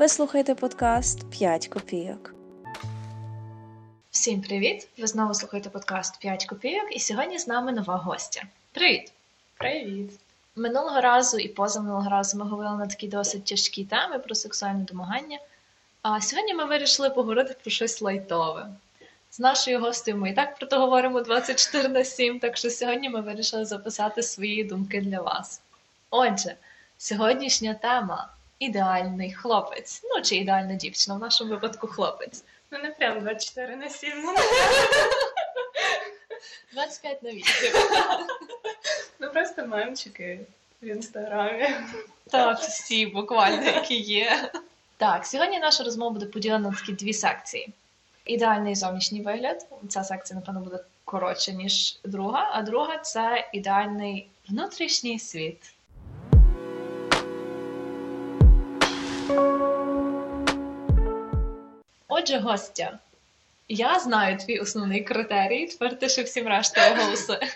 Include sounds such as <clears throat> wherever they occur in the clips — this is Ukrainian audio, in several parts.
Ви слухаєте подкаст «5 копійок. Всім привіт! Ви знову слухаєте подкаст «5 копійок, і сьогодні з нами нова гостя. Привіт! Привіт! Минулого разу і позаминулого разу ми говорили на такі досить тяжкі теми про сексуальне домагання. А сьогодні ми вирішили поговорити про щось лайтове. З нашою гостею ми і так про то говоримо 24 на 7, так що сьогодні ми вирішили записати свої думки для вас. Отже, сьогоднішня тема ідеальний хлопець. Ну чи ідеальна дівчина, в нашому випадку хлопець. Ну не прям 24 на 7, ну, 25 на 8. ну просто мемчики в інстаграмі. Так, всі буквально які є. Так, сьогодні наша розмова буде поділена на такі дві секції. Ідеальний зовнішній вигляд. Ця секція, напевно, буде коротша, ніж друга, а друга це ідеальний внутрішній світ. Отже, гостя, я знаю твій основний критерій, тепер ти ще всім решта оголоси. <laughs>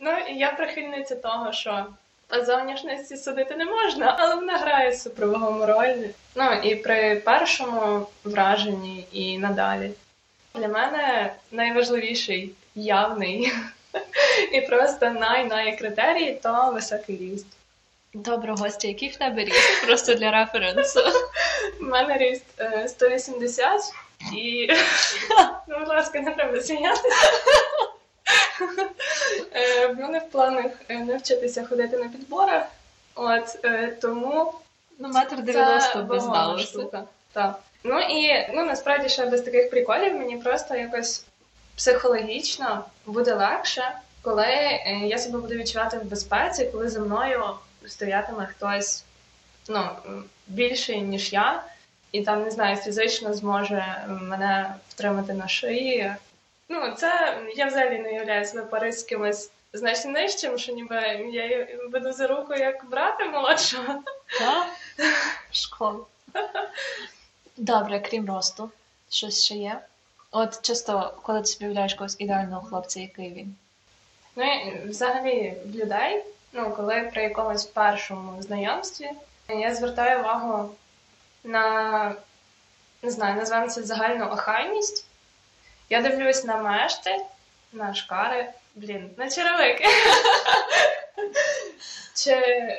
Ну і я прихильниця того, що по зовнішності судити не можна, але вона грає супровогому роль. Ну і при першому враженні, і надалі. Для мене найважливіший явний <laughs> і просто най-най критерій то високий ріст. Добре, гостя, який в тебе ріст? Просто для референсу. <laughs> У мене ріст е, 180 і ну, будь ласка, не треба сміятися. Е, В мене в планах е, навчитися ходити на підборах, от е, тому Ну, метр дев'яносто без здалося. штука. Так. Ну і ну насправді ще без таких приколів мені просто якось психологічно буде легше, коли е, я себе буду відчувати в безпеці, коли за мною стоятиме хтось ну, більший, ніж я, і там, не знаю, фізично зможе мене втримати на шиї. Ну, це я взагалі не уявляю себе пари з кимось значно нижчим, що ніби я веду за руку як брата молодшого. Так? <laughs> Школа. Добре, крім росту, щось ще є. От часто, коли ти собі уявляєш когось ідеального хлопця, який він. Ну, взагалі в людей, ну, коли при якомусь першому знайомстві, я звертаю увагу на, не знаю, назвемо це загальну охайність. Я дивлюсь на мешти, на шкари, блін, на черевики. <laughs> Чи,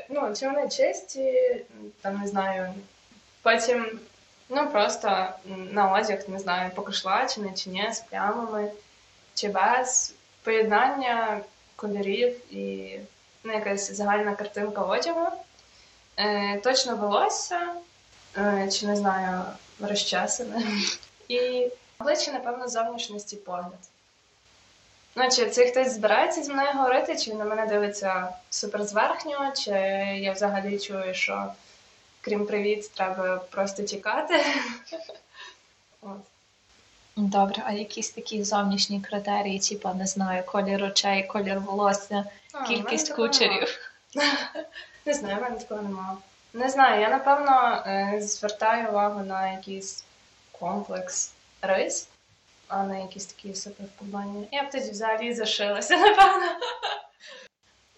ну, чи вони чисті, там не знаю. Потім, ну просто на одяг, не знаю, покошлачений чи ні, з плямами, чи без поєднання кольорів і ну, якась загальна картинка одягу. Е, точно волосся, е, чи не знаю, розчесане. І обличчя, напевно, зовнішності погляд. Ну, чи це хтось збирається зі мною говорити, чи на мене дивиться супер зверхньо, чи я взагалі чую, що крім привіт, треба просто тікати. <laughs> От. Добре, а якісь такі зовнішні критерії, типу, не знаю, колір очей, колір волосся, А, кількість кучерів. <laughs> Не знаю, в мене такого немає. Не знаю, я напевно е, звертаю увагу на якийсь комплекс рис, а не якісь такі супервподобання. Я б тоді взагалі зашилася, <laughs> напевно.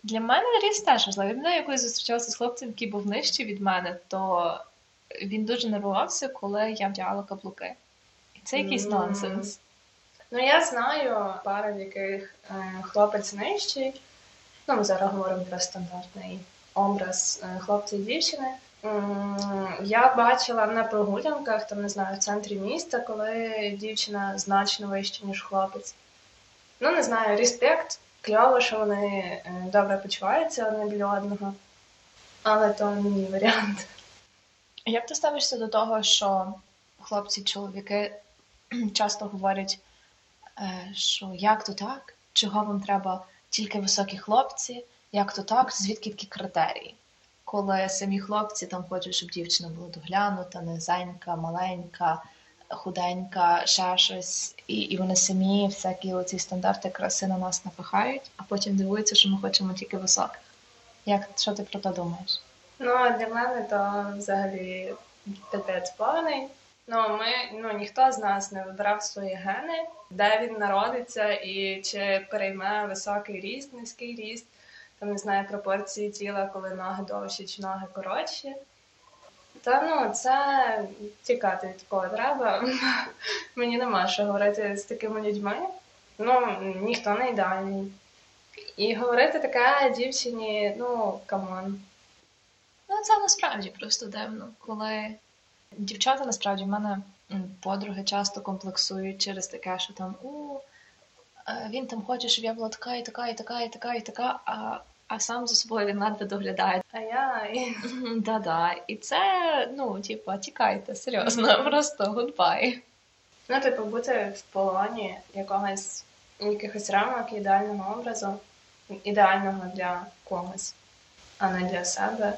Для мене ріст теж важливий. Мене якось зустрічалася з хлопцем, який був нижчий від мене, то він дуже нервувався, коли я вдягала каблуки. Це якийсь нонсенс. Ну, я знаю пари, в яких е, хлопець нижчий. Ну, ми зараз говоримо про стандартний образ е, хлопця і дівчини. Я бачила на прогулянках, там не знаю, в центрі міста, коли дівчина значно вища, ніж хлопець. Ну, не знаю, респект, кльово, що вони е, добре почуваються одне біля одного. Але то не мій варіант. Як ти ставишся до того, що хлопці, чоловіки <clears throat> часто говорять, е, що як то так? Чого вам треба тільки високі хлопці? Як то так? Звідки такі критерії? Коли самі хлопці там хочуть, щоб дівчина була доглянута, низенька, маленька, худенька, ще щось, і, і вони самі всякі оці стандарти краси на нас напихають, а потім дивуються, що ми хочемо тільки високих. Як що ти про це думаєш? Ну, для мене то взагалі пипець повний. Ну, ми, ну, ніхто з нас не вибирав свої гени, де він народиться і чи перейме високий ріст, низький ріст, там не знаю пропорції тіла, коли ноги довші чи ноги коротші. Та ну, це тікати від такого треба. <laughs> Мені нема що говорити з такими людьми. Ну, ніхто не ідеальний. І говорити таке дівчині, ну, come on. Ну, це насправді просто дивно, коли дівчата насправді в мене подруги часто комплексують через таке, що там у е, він там хоче, щоб я була така, і така, і така, і така, і така, а, а сам за собою він не то доглядає. А я... Да-да. І це, ну, типу, тікайте, серйозно, <laughs> просто goodbye. Ну, типу, бути в полоні якогось якихось рамок ідеального образу, ідеального для когось, а не для себе.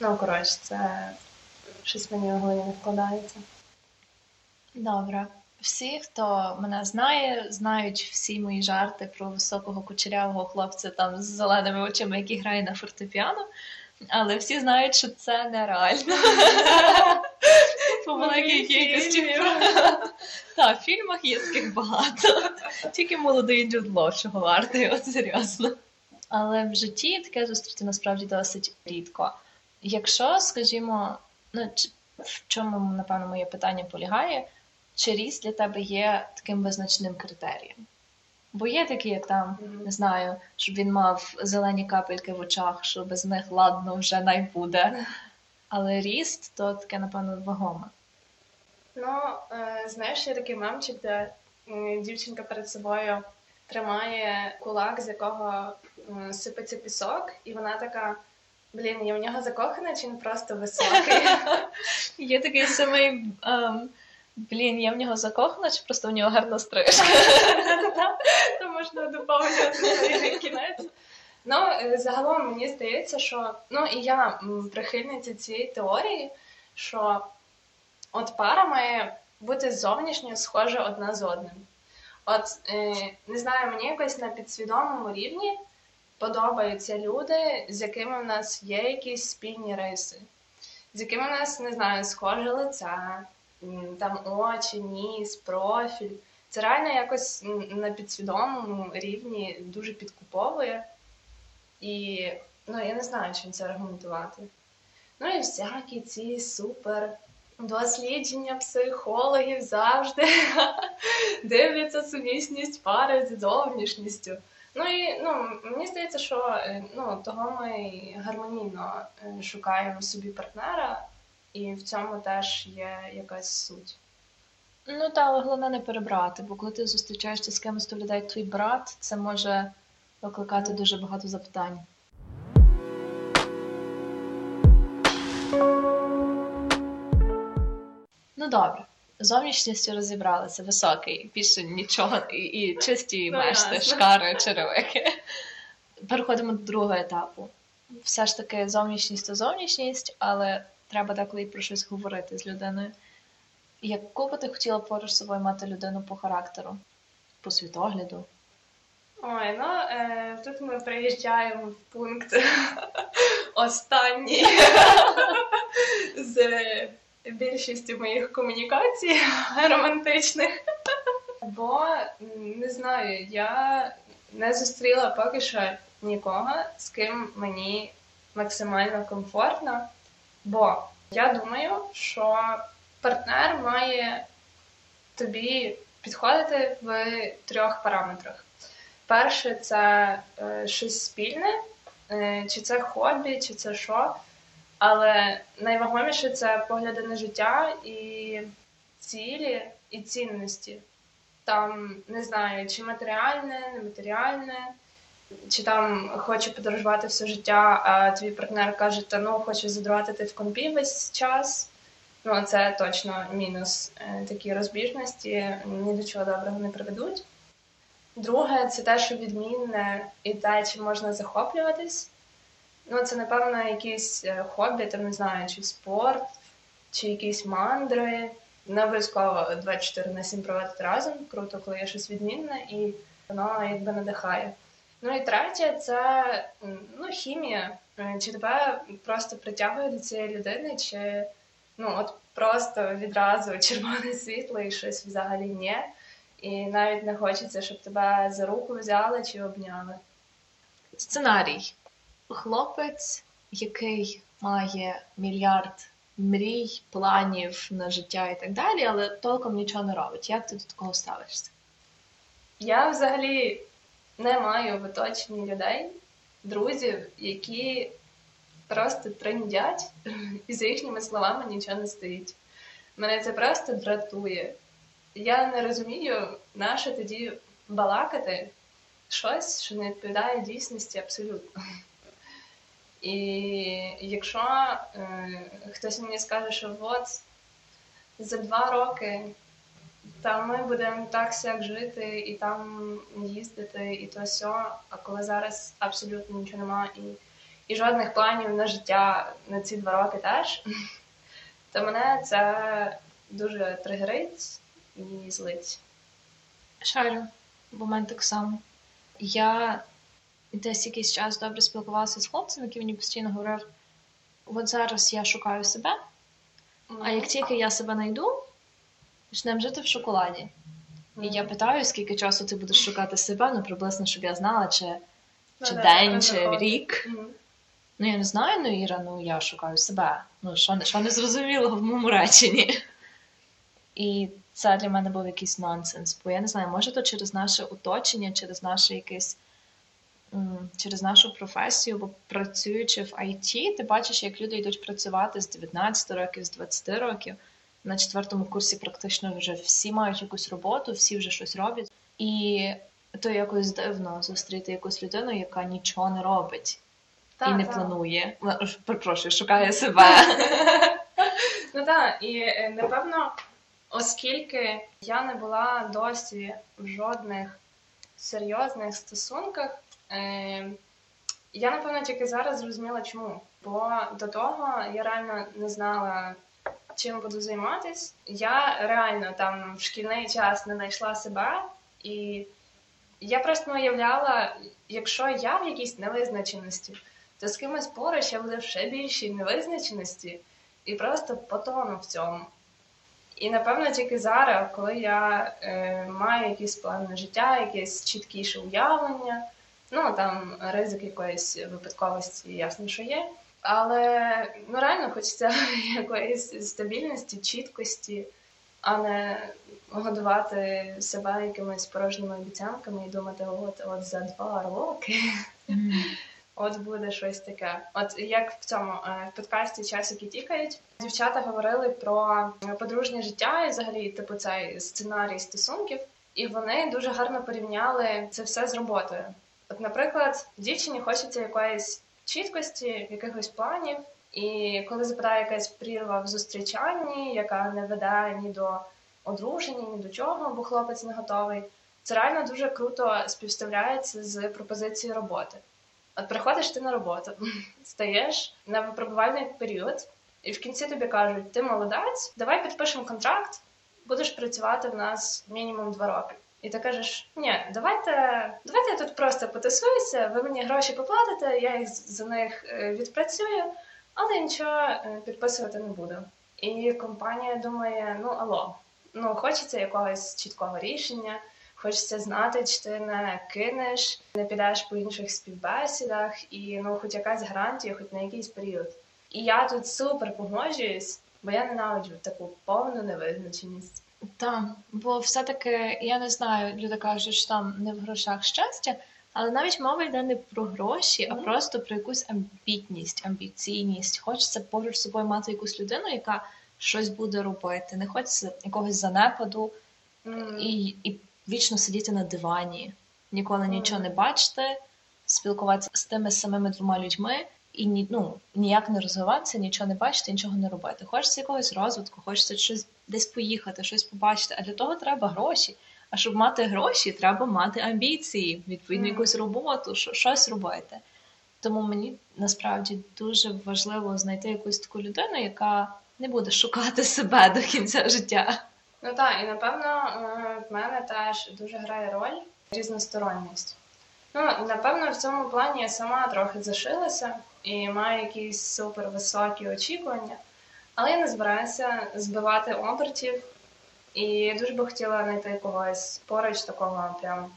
Ну, коротше, це щось мені в голові не вкладається. Добре. Всі, хто мене знає, знають всі мої жарти про високого кучерявого хлопця там з зеленими очима, який грає на фортепіано. Але всі знають, що це нереально. <laughs> По великій кількості. Так, в фільмах є таких багато. Тільки молодий Джуд Лоу, чого вартий, от серйозно. Але в житті таке зустріти насправді досить рідко. Якщо, скажімо, ну в чому, напевно, моє питання полягає, чи ріст для тебе є таким визначним критерієм? Бо є такі, як там, не знаю, щоб він мав зелені капельки в очах, що без них ладно вже най буде. Але ріст то таке, напевно, вагоме. Ну, е, знаєш, є такий мемчик, де дівчинка перед собою тримає кулак, з якого сипеться пісок, і вона така. Блін, я в нього закохана, чи він просто високий? <laughs> Є такий самий. ем, Блін, я в нього закохана, чи просто в нього гарна стрижка? <laughs> То можна доповнювати кінець. Ну, е, загалом мені здається, що ну і я прихильниця цієї теорії, що от пара має бути зовнішньо схожа одна з одним. От е, не знаю, мені якось на підсвідомому рівні подобаються люди, з якими в нас є якісь спільні риси, з якими в нас не знаю, схоже лице, там очі, ніс, профіль. Це реально якось на підсвідомому рівні дуже підкуповує. І ну, я не знаю, чим це аргументувати. Ну і всякі ці супер дослідження психологів завжди <laughs> дивляться сумісність пари з зовнішністю. Ну і ну, мені здається, що е, ну, того ми гармонійно е, шукаємо собі партнера, і в цьому теж є якась суть. Ну та, але головне не перебрати, бо коли ти зустрічаєшся з кимось, то виглядає твій брат, це може викликати дуже багато запитань. Ну добре, зовнішністю розібралися, високий, більше нічого, і, і чисті Ну, мешти, шкари, черевики. Переходимо до другого етапу. Все ж таки, зовнішність то зовнішність, але треба деколи і про щось говорити з людиною. Яку би ти хотіла поруч з собою мати людину по характеру, по світогляду? Ой, ну е, тут ми приїжджаємо в пункт <laughs> останній <laughs> з більшістю моїх комунікацій <laughs> романтичних. Бо не знаю, я не зустріла поки що нікого, з ким мені максимально комфортно. Бо я думаю, що партнер має тобі підходити в трьох параметрах. Перше, це е, щось спільне, е, чи це хобі, чи це що. Але найвагоміше це погляди на життя і цілі і цінності. Там не знаю, чи матеріальне, нематеріальне, чи там хочу подорожувати все життя, а твій партнер каже, та ну хочу задратити в компі весь час. Ну, це точно мінус. Е, Такі розбіжності ні до чого доброго не приведуть. Друге, це те, що відмінне і те, чим можна захоплюватись. Ну, це, напевно, якісь е, хобі, там не знаю, чи спорт, чи якісь мандри. Не обов'язково 24 на 7 проводити разом. Круто, коли є щось відмінне, і воно якби надихає. Ну і третє, це ну, хімія. Е, Чи тебе просто притягує до цієї людини, чи ну от просто відразу червоне світло і щось взагалі ні. І навіть не хочеться, щоб тебе за руку взяли чи обняли. Сценарій. Хлопець, який має мільярд мрій, планів на життя і так далі, але толком нічого не робить. Як ти до такого ставишся? Я взагалі не маю в оточенні людей, друзів, які просто триндять, <laughs> і за їхніми словами нічого не стоїть. Мене це просто дратує. Я не розумію, на що тоді балакати щось, що не відповідає дійсності абсолютно. І якщо е, хтось мені скаже, що от за два роки там ми будемо так сяк жити, і там їздити, і то сьо, а коли зараз абсолютно нічого нема, і, і жодних планів на життя на ці два роки теж, <laughs> то мене це дуже тригерить і злить. Шарю, бо мене так само. Я десь якийсь час добре спілкувалася з хлопцем, який мені постійно говорив: от зараз я шукаю себе, а як тільки я себе знайду, почнемо жити в шоколаді. І я питаю, скільки часу ти будеш шукати себе, ну приблизно, щоб я знала, чи, Ну, чи день, чи рік. Ну я не знаю, ну Іра, ну я шукаю себе. Ну що, не- що не зрозуміло в моєму реченні. І це для мене був якийсь нонсенс. Бо я не знаю, може то через наше оточення, через наше якесь. Через нашу професію, бо працюючи в IT, ти бачиш, як люди йдуть працювати з 19 років, з 20 років. На четвертому курсі практично вже всі мають якусь роботу, всі вже щось роблять. І то якось дивно зустріти якусь людину, яка нічого не робить Та, і не та. планує. <laughs> Ну, Перепрошую, шукає себе. Ну так, і е, напевно, оскільки я не була досі в жодних серйозних стосунках, е, я напевно тільки зараз зрозуміла, чому. Бо до того я реально не знала, чим буду займатись. Я реально там в шкільний час не знайшла себе, і я просто уявляла, якщо я в якійсь невизначеності, то з кимось поруч я буду ще більшій невизначеності і просто потону в цьому. І напевно тільки зараз, коли я е, маю якийсь план на життя, якесь чіткіше уявлення, ну там ризик якоїсь випадковості, ясно, що є. Але ну реально хочеться <laughs> якоїсь стабільності, чіткості, а не годувати себе якимись порожніми обіцянками і думати, от от за два роки От буде щось таке. От як в цьому е, в подкасті Часики тікають, дівчата говорили про подружнє життя і взагалі, типу, цей сценарій стосунків, і вони дуже гарно порівняли це все з роботою. От, наприклад, дівчині хочеться якоїсь чіткості, якихось планів, і коли западає якась прірва в зустрічанні, яка не веде ні до одруження, ні до чого, бо хлопець не готовий, це реально дуже круто співставляється з пропозицією роботи. От приходиш ти на роботу, <laughs> стаєш на випробувальний період, і в кінці тобі кажуть: ти молодець, давай підпишемо контракт, будеш працювати в нас мінімум два роки. І ти кажеш: ні, давайте, давайте я тут просто потусуюся, ви мені гроші поплатите, я їх за них е, відпрацюю, але нічого е, підписувати не буду. І компанія думає: ну алло, ну хочеться якогось чіткого рішення. Хочеться знати, чи ти не кинеш, не підеш по інших співбесідах, і ну, хоч якась гарантія, хоч на якийсь період. І я тут супер погоджуюсь, бо я ненавиджу таку повну невизначеність. Так, бо все-таки я не знаю, люди кажуть, що там не в грошах щастя, але навіть мова йде не про гроші, а Мгм. просто про якусь амбітність, амбіційність. Хочеться поруч з собою мати якусь людину, яка щось буде робити. Не хочеться якогось занепаду М, і, і вічно сидіти на дивані, ніколи нічого не бачити, спілкуватися з тими самими двома людьми. І ні, ну, ніяк не розвиватися, нічого не бачити, нічого не робити. Хочеться якогось розвитку, хочеться щось десь поїхати, щось побачити. А для того треба гроші. А щоб мати гроші, треба мати амбіції, відповідно, якусь роботу, що- щось робити. Тому мені насправді дуже важливо знайти якусь таку людину, яка не буде шукати себе до кінця життя. Ну так, і напевно е, в мене теж дуже грає роль різносторонність. Ну, напевно, в цьому плані я сама трохи зашилася і маю якісь супер високі очікування, але я не збираюся збивати обертів. І дуже би хотіла знайти когось поруч такого, прям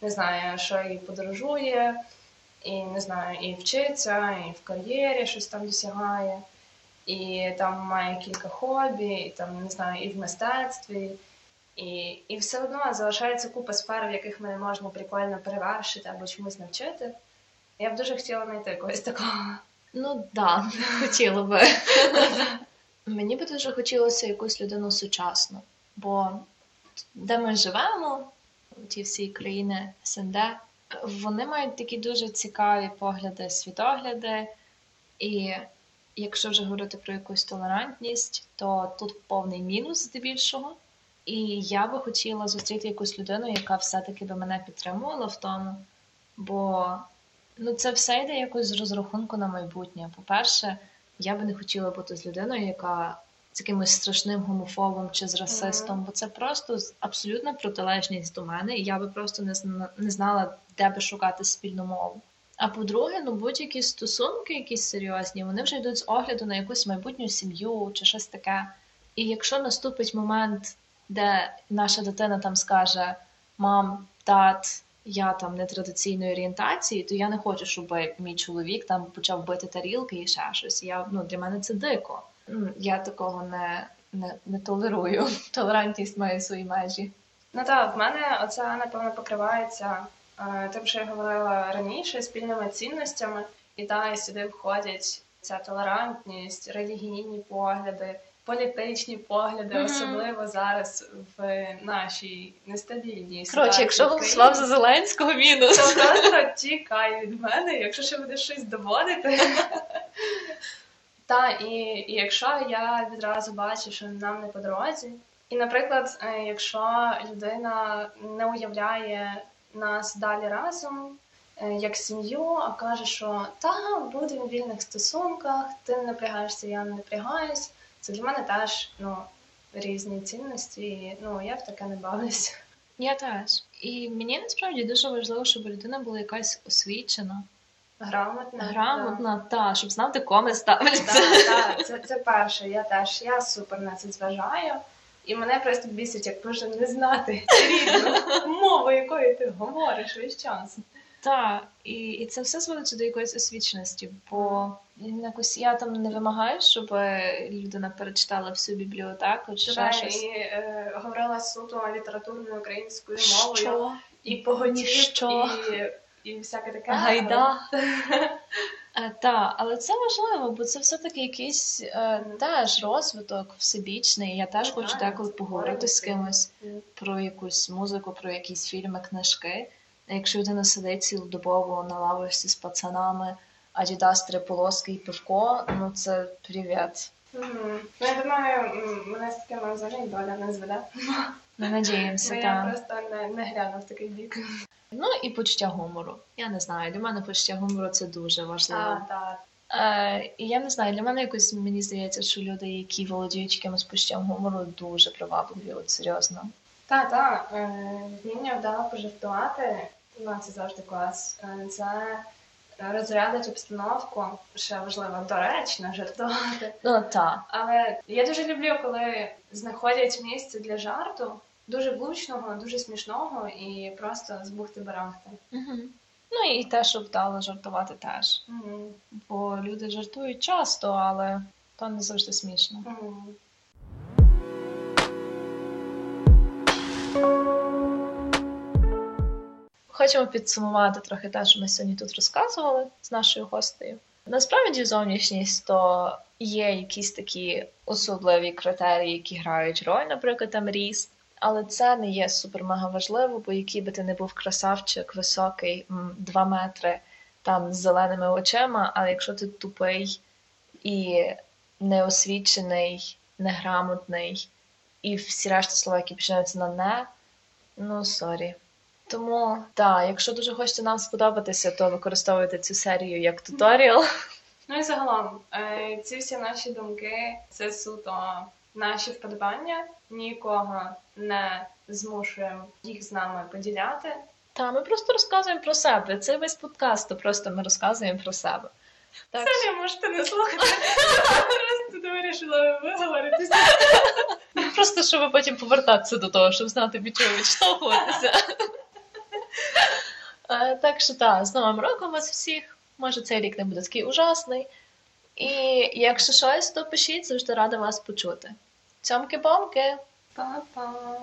не знаю, що і подорожує, і не знаю, і вчиться, і в кар'єрі щось там досягає. І там має кілька хобі, і там не знаю, і в мистецтві. І, і все одно залишається купа сфер, в яких мене можна прикольно перевершити або чомусь навчити. Я б дуже хотіла знайти когось такого. Ну да, хотіла би. <laughs> Мені би дуже хотілося якусь людину сучасну, бо де ми живемо, ті всі країни СНД, вони мають такі дуже цікаві погляди, світогляди. І якщо вже говорити про якусь толерантність, то тут повний мінус здебільшого. І я би хотіла зустріти якусь людину, яка все-таки би мене підтримувала в тому. Бо ну, це все йде якось з розрахунку на майбутнє. По-перше, я би не хотіла бути з людиною, яка з якимось страшним гомофобом чи з расистом, бо це просто абсолютна протилежність до мене, і я би просто не знала, де би шукати спільну мову. А по-друге, ну будь-які стосунки, якісь серйозні, вони вже йдуть з огляду на якусь майбутню сім'ю чи щось таке. І якщо наступить момент, де наша дитина там скаже: мам, тат, я там нетрадиційної орієнтації, то я не хочу, щоб мій чоловік там почав бити тарілки і ще щось. Я, ну, для мене це дико. Я такого не, не, не толерую. <laughs> Толерантність має свої межі. Ну так, в мене оце напевно покривається е, тим, що я говорила раніше, спільними цінностями, і та і сюди входять ця толерантність, релігійні погляди, політичні погляди, Мгм. особливо зараз в нашій нестабільній. Коротше, якщо голосував за Зеленського, мінус. то просто тікай від мене, якщо ще будеш щось доводити. Та і, і якщо я відразу бачу, що нам не по дорозі, і, наприклад, е, якщо людина не уявляє нас далі разом е, як сім'ю, а каже, що та будемо в вільних стосунках, ти не напрягаєшся, я не напрягаюсь, це для мене теж ну, різні цінності. і, Ну я в таке не бавлюся. Я теж. І мені насправді дуже важливо, щоб людина була якась освічена, Грамотна. грамотна, та, щоб знав, до коми ставитися. Так, так, це, це перше. Я теж я супер на це зважаю. І мене просто бісить, як можна не знати рідну мову, якою ти говориш весь час. Так, і, і це все зводиться до якоїсь освіченості, бо якось я там не вимагаю, щоб людина перечитала всю бібліотеку чи ще щось. і е, говорила суто літературною українською мовою, Що? і поготів, Що? і, і всяке таке. Гайда. <laughs> Так, але це важливо, бо це все-таки якийсь е, теж розвиток всебічний. Я теж хочу деколи поговорити з кимось про якусь музику, про якісь фільми, книжки. Якщо людина сидить цілодобово на лавочці з пацанами, адідас три полоски і пивко, ну це привіт. Мгм. Ну, я думаю, мене з такими взагалі доля не зведе. Ми надіємося, Бо я так. просто не, не гляну в такий бік. Ну і почуття гумору. Я не знаю, для мене почуття гумору це дуже важливо. А, так. Е, і я не знаю, для мене якось мені здається, що люди, які володіють якимось почуттям гумору, дуже привабливі, от серйозно. Та, та, е, вміння вдало пожартувати, ну це завжди клас. Е, Це розрядить обстановку, ще важливо доречно жартувати. Ну так. Але я дуже люблю, коли знаходять місце для жарту, дуже влучного, дуже смішного і просто з бухти барахти. Угу. Ну і те, що вдало жартувати теж. Мгм. Бо люди жартують часто, але то не завжди смішно. Мгм. Хочемо підсумувати трохи те, що ми сьогодні тут розказували з нашою гостею. Насправді зовнішність то є якісь такі особливі критерії, які грають роль, наприклад, там ріст. Але це не є супер-мега важливо, бо який би ти не був красавчик, високий, 2 метри, там з зеленими очима, але якщо ти тупий і неосвічений, неграмотний, і всі решта слова, які починаються на не, ну sorry. Тому так, якщо дуже хочете нам сподобатися, то використовуйте цю серію як туторіал. Ну і загалом, е, ці всі наші думки це суто наші вподобання, нікого не змушуємо їх з нами поділяти. Та ми просто розказуємо про себе. Це весь подкаст, то просто ми розказуємо про себе. Так, Самі можете не слухати. Просто вирішила виговоритися. просто щоб потім повертатися до того, щоб знати, від чого відштовхуватися. Е, Так що так, з Новим роком вас всіх. Може, цей рік не буде такий ужасний. І якщо щось, то пишіть, завжди рада вас почути. Цьомки-бомки! Па-па!